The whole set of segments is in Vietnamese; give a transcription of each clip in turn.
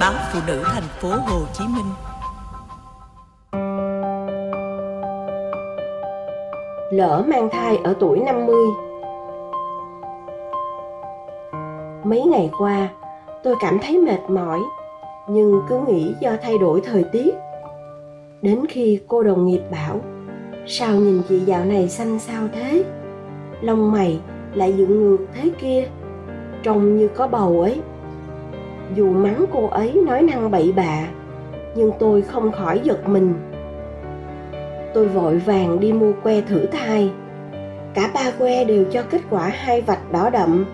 báo phụ nữ thành phố Hồ Chí Minh. Lỡ mang thai ở tuổi 50 Mấy ngày qua, tôi cảm thấy mệt mỏi, nhưng cứ nghĩ do thay đổi thời tiết. Đến khi cô đồng nghiệp bảo, sao nhìn chị dạo này xanh xao thế? Lông mày lại dựng ngược thế kia, trông như có bầu ấy dù mắng cô ấy nói năng bậy bạ, nhưng tôi không khỏi giật mình. Tôi vội vàng đi mua que thử thai. Cả ba que đều cho kết quả hai vạch đỏ đậm.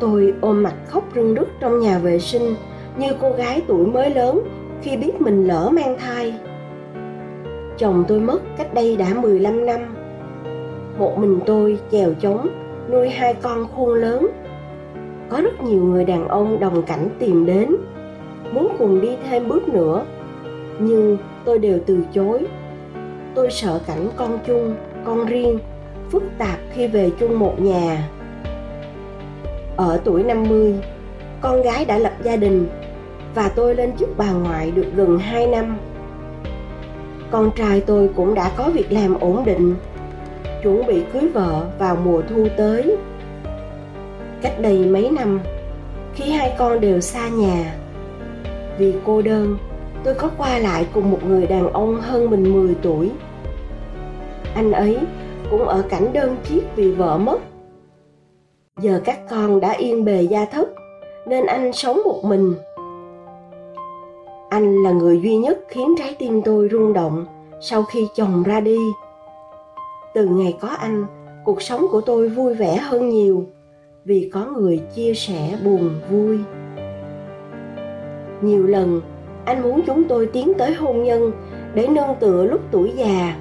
Tôi ôm mặt khóc rưng rức trong nhà vệ sinh, như cô gái tuổi mới lớn khi biết mình lỡ mang thai. Chồng tôi mất cách đây đã 15 năm. Một mình tôi chèo chống, nuôi hai con khôn lớn có rất nhiều người đàn ông đồng cảnh tìm đến, muốn cùng đi thêm bước nữa. Nhưng tôi đều từ chối. Tôi sợ cảnh con chung, con riêng, phức tạp khi về chung một nhà. Ở tuổi 50 con gái đã lập gia đình và tôi lên chức bà ngoại được gần 2 năm. Con trai tôi cũng đã có việc làm ổn định, chuẩn bị cưới vợ vào mùa thu tới cách đây mấy năm, khi hai con đều xa nhà. Vì cô đơn, tôi có qua lại cùng một người đàn ông hơn mình 10 tuổi. Anh ấy cũng ở cảnh đơn chiếc vì vợ mất. Giờ các con đã yên bề gia thất, nên anh sống một mình. Anh là người duy nhất khiến trái tim tôi rung động sau khi chồng ra đi. Từ ngày có anh, cuộc sống của tôi vui vẻ hơn nhiều vì có người chia sẻ buồn, vui. Nhiều lần, anh muốn chúng tôi tiến tới hôn nhân để nương tựa lúc tuổi già,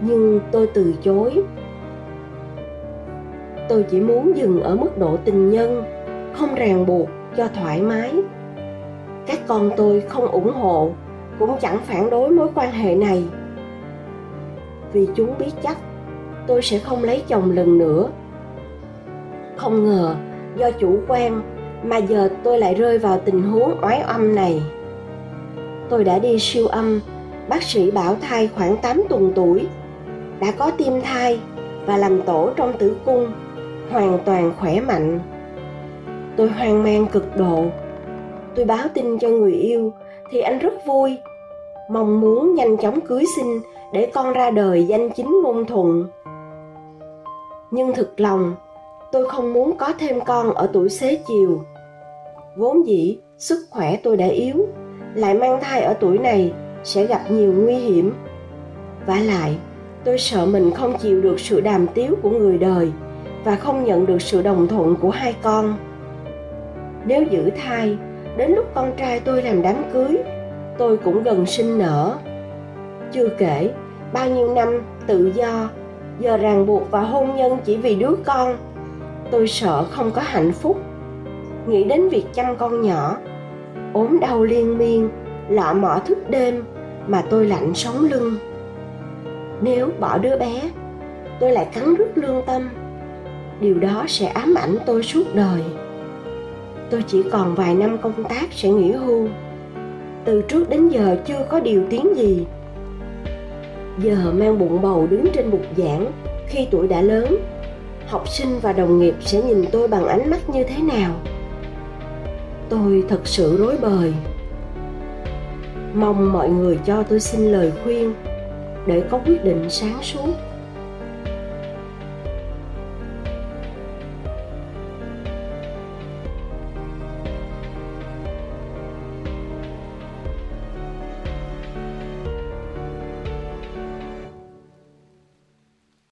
nhưng tôi từ chối. Tôi chỉ muốn dừng ở mức độ tình nhân, không ràng buộc cho thoải mái. Các con tôi không ủng hộ, cũng chẳng phản đối mối quan hệ này. Vì chúng biết chắc, tôi sẽ không lấy chồng lần nữa không ngờ, do chủ quan mà giờ tôi lại rơi vào tình huống oái âm này. Tôi đã đi siêu âm, bác sĩ bảo thai khoảng 8 tuần tuổi, đã có tim thai và làm tổ trong tử cung, hoàn toàn khỏe mạnh. Tôi hoang mang cực độ. Tôi báo tin cho người yêu, thì anh rất vui, mong muốn nhanh chóng cưới xin để con ra đời danh chính ngôn thuận. Nhưng thực lòng tôi không muốn có thêm con ở tuổi xế chiều. Vốn dĩ, sức khỏe tôi đã yếu, lại mang thai ở tuổi này sẽ gặp nhiều nguy hiểm. Vả lại, tôi sợ mình không chịu được sự đàm tiếu của người đời và không nhận được sự đồng thuận của hai con. Nếu giữ thai, đến lúc con trai tôi làm đám cưới, tôi cũng gần sinh nở. Chưa kể, bao nhiêu năm tự do, giờ ràng buộc vào hôn nhân chỉ vì đứa con tôi sợ không có hạnh phúc. Nghĩ đến việc chăm con nhỏ, ốm đau liên miên lọ mọ thức đêm mà tôi lạnh sống lưng. Nếu bỏ đứa bé, tôi lại cắn rứt lương tâm. Điều đó sẽ ám ảnh tôi suốt đời. Tôi chỉ còn vài năm công tác sẽ nghỉ hưu. Từ trước đến giờ chưa có điều tiếng gì. Giờ mang bụng bầu đứng trên bục giảng khi tuổi đã lớn học sinh và đồng nghiệp sẽ nhìn tôi bằng ánh mắt như thế nào? Tôi thật sự rối bời. Mong mọi người cho tôi xin lời khuyên để có quyết định sáng suốt.